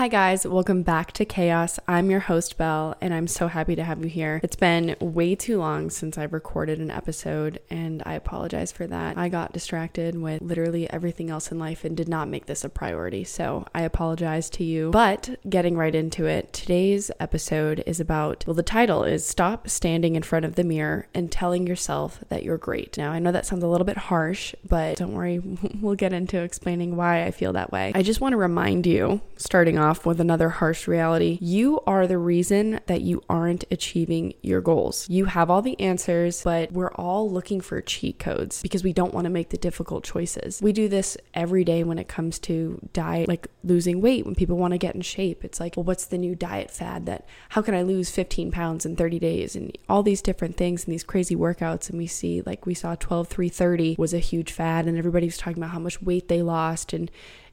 Hi, guys. Welcome back to Chaos. I'm your host, Belle, and I'm so happy to have you here. It's been way too long since I've recorded an episode, and I apologize for that. I got distracted with literally everything else in life and did not make this a priority, so I apologize to you. But getting right into it, today's episode is about well, the title is Stop Standing in Front of the Mirror and Telling Yourself That You're Great. Now, I know that sounds a little bit harsh, but don't worry, we'll get into explaining why I feel that way. I just want to remind you, starting off, off with another harsh reality. You are the reason that you aren't achieving your goals. You have all the answers, but we're all looking for cheat codes because we don't want to make the difficult choices. We do this every day when it comes to diet, like losing weight, when people want to get in shape. It's like, well, what's the new diet fad that how can I lose 15 pounds in 30 days and all these different things and these crazy workouts. And we see, like, we saw 12 330 was a huge fad, and everybody was talking about how much weight they lost and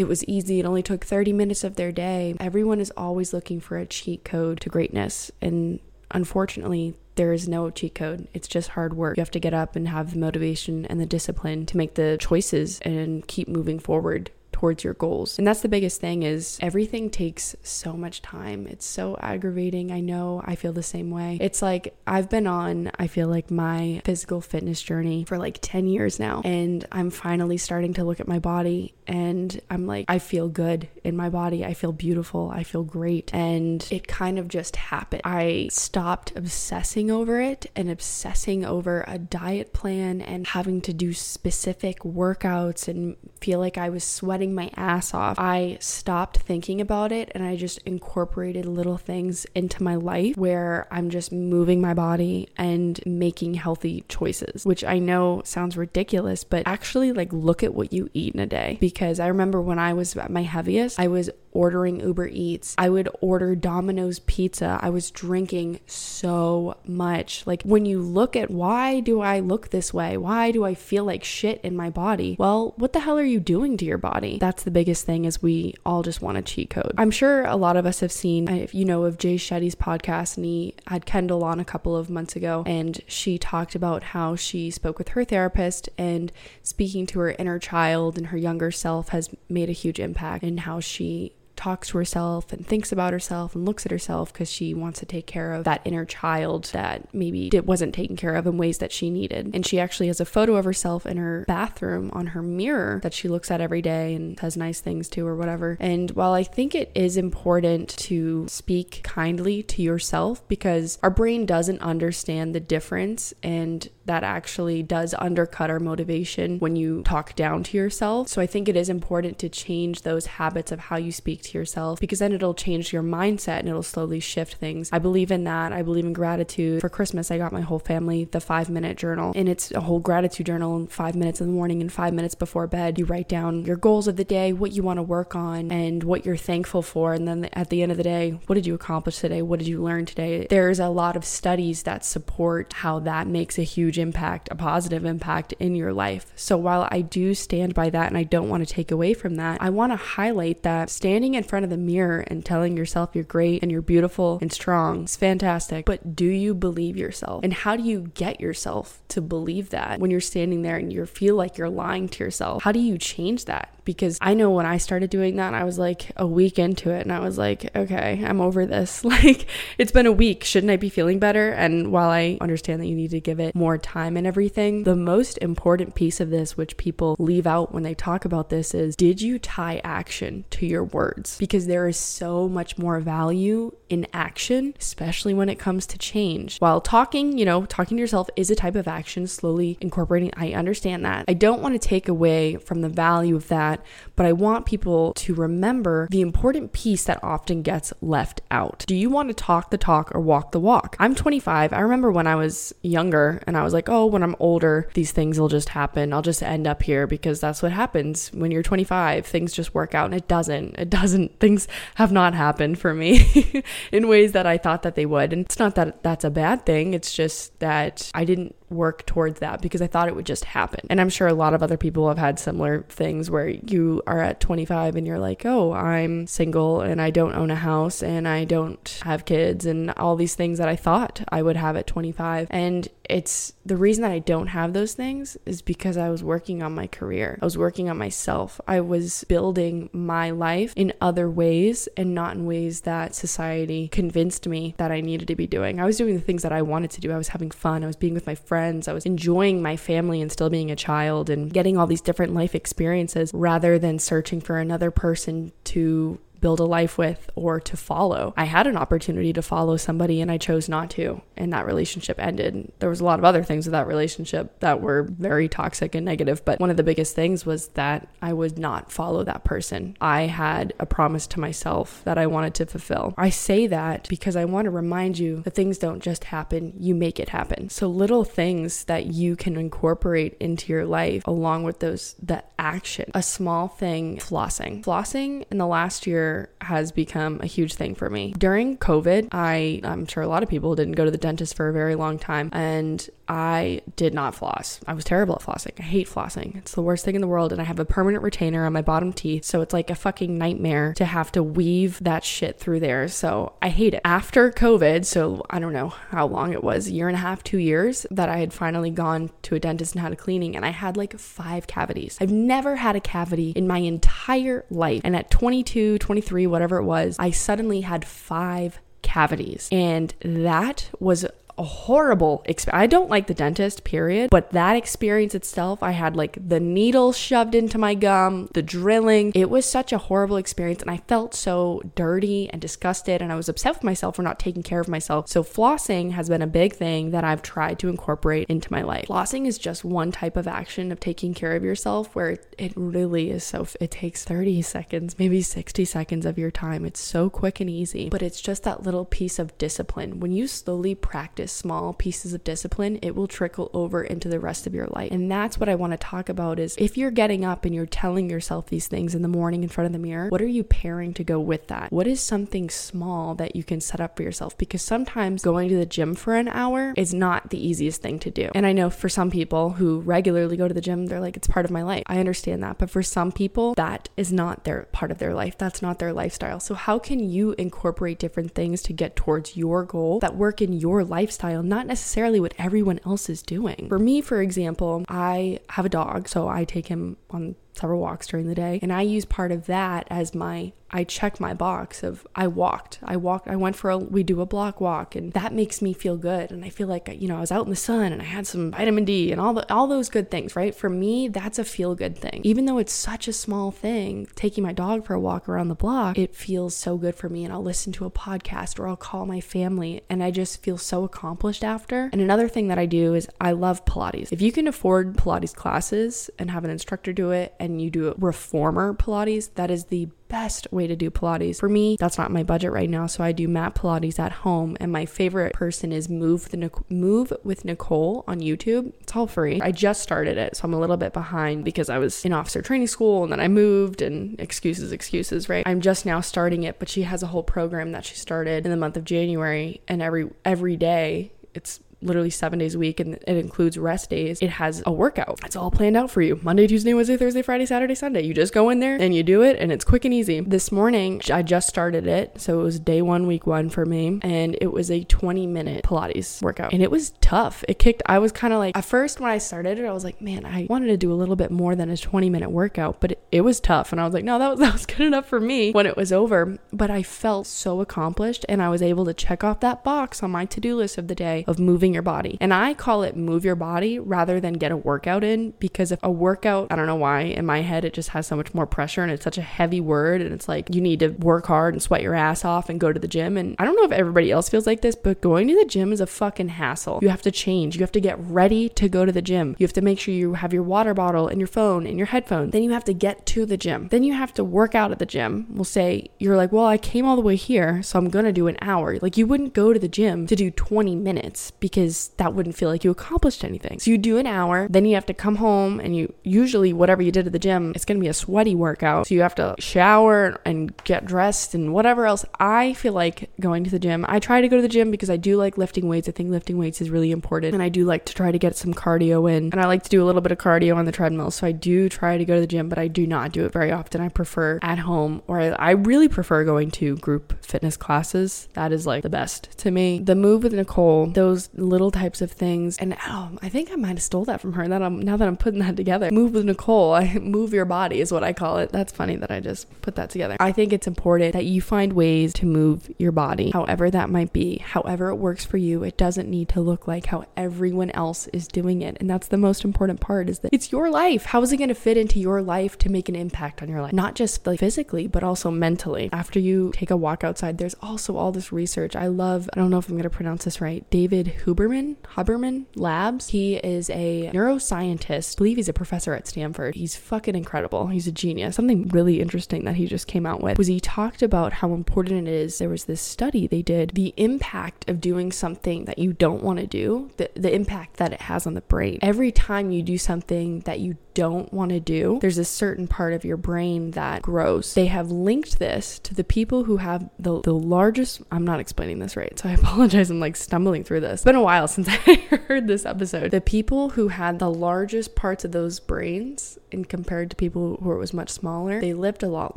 it was easy. It only took 30 minutes of their day. Everyone is always looking for a cheat code to greatness. And unfortunately, there is no cheat code. It's just hard work. You have to get up and have the motivation and the discipline to make the choices and keep moving forward towards your goals. And that's the biggest thing is everything takes so much time. It's so aggravating. I know I feel the same way. It's like I've been on, I feel like my physical fitness journey for like 10 years now. And I'm finally starting to look at my body and I'm like, I feel good in my body. I feel beautiful. I feel great. And it kind of just happened. I stopped obsessing over it and obsessing over a diet plan and having to do specific workouts and feel like I was sweating my ass off, I stopped thinking about it and I just incorporated little things into my life where I'm just moving my body and making healthy choices, which I know sounds ridiculous, but actually, like, look at what you eat in a day. Because I remember when I was at my heaviest, I was ordering Uber Eats. I would order Domino's pizza. I was drinking so much. Like when you look at why do I look this way? Why do I feel like shit in my body? Well, what the hell are you doing to your body? That's the biggest thing is we all just want a cheat code. I'm sure a lot of us have seen, if you know, of Jay Shetty's podcast and he had Kendall on a couple of months ago and she talked about how she spoke with her therapist and speaking to her inner child and her younger self has made a huge impact in how she talks to herself and thinks about herself and looks at herself because she wants to take care of that inner child that maybe it wasn't taken care of in ways that she needed. And she actually has a photo of herself in her bathroom on her mirror that she looks at every day and says nice things to or whatever. And while I think it is important to speak kindly to yourself because our brain doesn't understand the difference and that actually does undercut our motivation when you talk down to yourself. So I think it is important to change those habits of how you speak to yourself because then it'll change your mindset and it'll slowly shift things. I believe in that. I believe in gratitude. For Christmas, I got my whole family the five minute journal, and it's a whole gratitude journal in five minutes in the morning and five minutes before bed. You write down your goals of the day, what you want to work on, and what you're thankful for. And then at the end of the day, what did you accomplish today? What did you learn today? There's a lot of studies that support how that makes a huge impact, a positive impact in your life. So while I do stand by that and I don't want to take away from that, I want to highlight that standing in front of the mirror and telling yourself you're great and you're beautiful and strong is fantastic. But do you believe yourself? And how do you get yourself to believe that when you're standing there and you feel like you're lying to yourself? How do you change that? because I know when I started doing that, I was like a week into it and I was like, okay, I'm over this. Like, it's been a week. Shouldn't I be feeling better? And while I understand that you need to give it more time and everything, the most important piece of this, which people leave out when they talk about this, is did you tie action to your words? Because there is so much more value in action, especially when it comes to change. While talking, you know, talking to yourself is a type of action, slowly incorporating, I understand that. I don't want to take away from the value of that but I want people to remember the important piece that often gets left out. Do you want to talk the talk or walk the walk? I'm 25. I remember when I was younger and I was like, oh, when I'm older, these things will just happen. I'll just end up here because that's what happens when you're 25. Things just work out and it doesn't. It doesn't. Things have not happened for me in ways that I thought that they would. And it's not that that's a bad thing. It's just that I didn't work towards that because I thought it would just happen. And I'm sure a lot of other people have had similar things where you are at 25 and you're like, oh, I'm single and I don't own a house and I don't have kids and all these things that I thought I would have at 25. And it's the reason that I don't have those things is because I was working on my career. I was working on myself. I was building my life in other ways and not in ways that society convinced me that I needed to be doing. I was doing the things that I wanted to do. I was having fun. I was being with my friends. I was enjoying my family and still being a child and getting all these different life experiences rather than searching for another person to build a life with or to follow. I had an opportunity to follow somebody and I chose not to, and that relationship ended. There was a lot of other things with that relationship that were very toxic and negative, but one of the biggest things was that I would not follow that person. I had a promise to myself that I wanted to fulfill. I say that because I want to remind you that things don't just happen, you make it happen. So little things that you can incorporate into your life along with those that action. A small thing, flossing. Flossing in the last year has become a huge thing for me. During COVID, I I'm sure a lot of people didn't go to the dentist for a very long time and I did not floss. I was terrible at flossing. I hate flossing. It's the worst thing in the world and I have a permanent retainer on my bottom teeth, so it's like a fucking nightmare to have to weave that shit through there. So I hate it. After COVID, so I don't know how long it was, a year and a half, 2 years that I had finally gone to a dentist and had a cleaning and I had like 5 cavities. I've never had a cavity in my entire life. And at 22, 23 23, whatever it was, I suddenly had five cavities. And that was a horrible experience. I don't like the dentist, period. But that experience itself, I had like the needle shoved into my gum, the drilling. It was such a horrible experience. And I felt so dirty and disgusted. And I was upset with myself for not taking care of myself. So, flossing has been a big thing that I've tried to incorporate into my life. Flossing is just one type of action of taking care of yourself where it really is so, it takes 30 seconds, maybe 60 seconds of your time. It's so quick and easy, but it's just that little piece of discipline. When you slowly practice, small pieces of discipline, it will trickle over into the rest of your life. And that's what I want to talk about is if you're getting up and you're telling yourself these things in the morning in front of the mirror, what are you pairing to go with that? What is something small that you can set up for yourself? Because sometimes going to the gym for an hour is not the easiest thing to do. And I know for some people who regularly go to the gym, they're like, it's part of my life. I understand that. But for some people, that is not their part of their life. That's not their lifestyle. So how can you incorporate different things to get towards your goal that work in your lifestyle? Lifestyle, not necessarily what everyone else is doing. For me, for example, I have a dog, so I take him on several walks during the day. And I use part of that as my I check my box of I walked. I walked I went for a we do a block walk and that makes me feel good and I feel like you know I was out in the sun and I had some vitamin D and all the all those good things, right? For me, that's a feel good thing. Even though it's such a small thing, taking my dog for a walk around the block, it feels so good for me and I'll listen to a podcast or I'll call my family and I just feel so accomplished after. And another thing that I do is I love Pilates. If you can afford Pilates classes and have an instructor do it and and you do reformer Pilates, that is the best way to do Pilates. For me, that's not my budget right now, so I do mat Pilates at home. And my favorite person is Move the Move with Nicole on YouTube. It's all free. I just started it, so I'm a little bit behind because I was in officer training school and then I moved and excuses, excuses, right? I'm just now starting it, but she has a whole program that she started in the month of January, and every every day it's literally seven days a week and it includes rest days, it has a workout. It's all planned out for you Monday, Tuesday, Wednesday, Thursday, Friday, Saturday, Sunday. You just go in there and you do it and it's quick and easy. This morning, I just started it. So it was day one, week one for me. And it was a 20 minute Pilates workout. And it was tough. It kicked, I was kind of like, at first when I started it, I was like, man, I wanted to do a little bit more than a 20 minute workout, but it, it was tough. And I was like, no, that was, that was good enough for me when it was over. But I felt so accomplished and I was able to check off that box on my to do list of the day of moving moving your body. And I call it move your body rather than get a workout in because if a workout, I don't know why, in my head, it just has so much more pressure and it's such a heavy word. And it's like you need to work hard and sweat your ass off and go to the gym. And I don't know if everybody else feels like this, but going to the gym is a fucking hassle. You have to change. You have to get ready to go to the gym. You have to make sure you have your water bottle and your phone and your headphones. Then you have to get to the gym. Then you have to work out at the gym. We'll say you're like, well, I came all the way here, so I'm gonna do an hour. Like you wouldn't go to the gym to do 20 minutes because because that wouldn't feel like you accomplished anything. So you do an hour, then you have to come home and you usually whatever you did at the gym, it's going to be a sweaty workout. So you have to shower and get dressed and whatever else. I feel like going to the gym. I try to go to the gym because I do like lifting weights. I think lifting weights is really important and I do like to try to get some cardio in. And I like to do a little bit of cardio on the treadmill. So I do try to go to the gym, but I do not do it very often. I prefer at home or I, I really prefer going to group fitness classes. That is like the best to me. The move with Nicole, those little types of things. And oh, I think I might have stole that from her. That I'm now that I'm putting that together. Move with Nicole. I move your body is what I call it. That's funny that I just put that together. I think it's important that you find ways to move your body, however that might be, however it works for you. It doesn't need to look like how everyone else is doing it. And that's the most important part is that it's your life. How is it going to fit into your life to make an impact on your life? Not just like physically, but also mentally. After you take a walk outside, there's also all this research. I love, I don't know if I'm going to pronounce this right, David Huberman, Huberman Labs. He is a neuroscientist. I believe he's a professor at Stanford. He's fucking incredible. He's a genius. Something really interesting that he just came out with was he talked about how important it is. There was this study they did, the impact of doing something that you don't want to do, the, the impact that it has on the brain. Every time you do something that you don't want to do, there's a certain part of your brain that grows. They have linked this to the people who have the, the largest, I'm not explaining this right, so I apologize. I'm like stumbling through this. It's been a while since I heard this episode. The people who had the largest parts of those brains and compared to people who it was much smaller, they lived a lot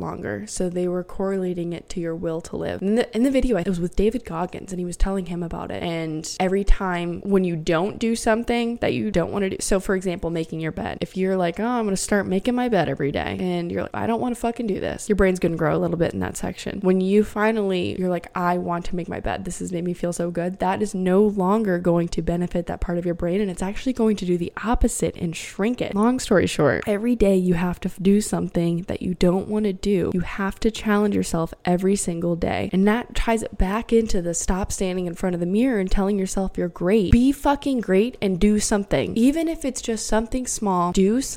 longer. So they were correlating it to your will to live. In the, in the video, it was with David Goggins and he was telling him about it. And every time when you don't do something that you don't want to do, so for example, making your bed, if you're like, oh, I'm to start making my bed every day, and you're like, I don't want to fucking do this, your brain's to grow a little bit in that section. When you finally, you're like, I want to make my bed, this has made me feel so good, that is no longer going to benefit that part of your brain. And it's actually going to do the opposite and shrink it. Long story short, every day you have to do something that you don't want to do. You have to challenge yourself every single day. And that ties it back into the stop standing in front of the mirror and telling yourself you're great. Be fucking great and do something. Even if it's just something small, do something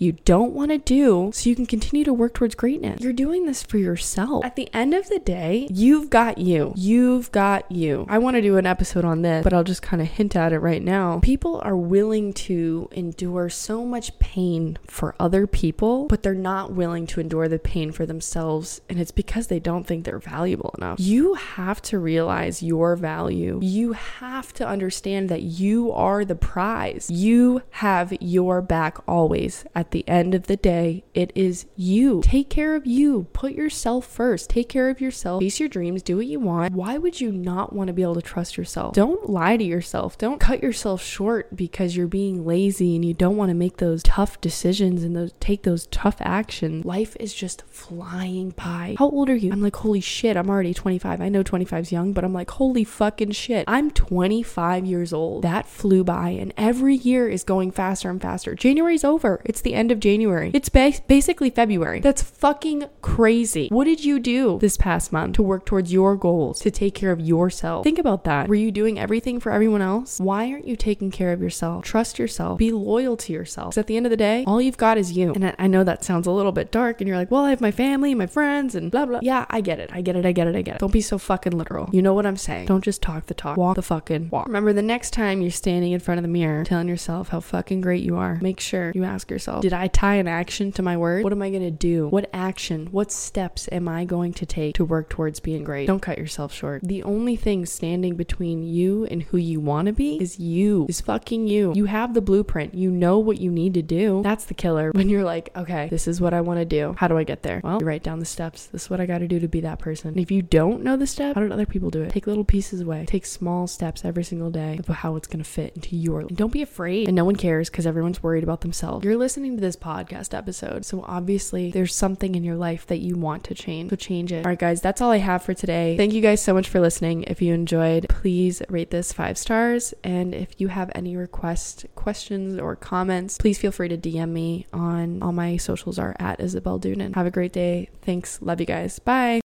you don't want to do so you can continue to work towards greatness. You're doing this for yourself. At the end of the day, you've got you. You've got you. I want to do an episode on this, but I'll just kind of hint at it right now. People are willing to endure so much pain for other people, but they're not willing to endure the pain for themselves. And it's because they don't think they're valuable enough. You have to realize your value. You have to understand that you are the prize. You have your back always. At the end of the day, it is you. Take care of you. Put yourself first. Take care of yourself. Chase your dreams. Do what you want. Why would you not want to be able to trust yourself? Don't lie to yourself. Don't cut yourself short because you're being lazy and you don't want to make those tough decisions and those take those tough actions. Life is just flying by. How old are you? I'm like, holy shit, I'm already 25. I know 25's young, but I'm like, holy fucking shit. I'm 25 years old. That flew by, and every year is going faster and faster. January's over. It's the end of January. It's ba- basically February. That's fucking crazy. What did you do this past month to work towards your goals, to take care of yourself? Think about that. Were you doing everything for everyone else? Why aren't you taking care of yourself? Trust yourself. Be loyal to yourself. Because at the end of the day, all you've got is you. And I know that sounds a little bit dark, and you're like, well, I have my family, my friends, and blah, blah. Yeah, I get it. I get it. I get it. I get it. Don't be so fucking literal. You know what I'm saying. Don't just talk the talk. Walk the fucking walk. Remember, the next time you're standing in front of the mirror telling yourself how fucking great you are, make sure you ask yourself, did I tie an action to my word? What am I going to do? What action, what steps am I going to take to work towards being great? Don't cut yourself short. The only thing standing between you and who you want to be is you, is fucking you. You have the blueprint. You know what you need to do. That's the killer. When you're like, okay, this is what I want to do. How do I get there? Well, write down the steps. This is what I got to do to be that person. And if you don't know the step, how did other people do it? Take little pieces away. Take small steps every single day of how it's going to fit into your. And don't be afraid. And no one cares because everyone's worried about themselves. You're listening to this podcast episode. So obviously there's something in your life that you want to change. So change it. All right, guys, that's all I have for today. Thank you guys so much for listening. If you enjoyed, please rate this five stars. And if you have any requests, questions, or comments, please feel free to DM me on all my socials are at Isabel Doonan. Have a great day. Thanks. Love you guys. Bye.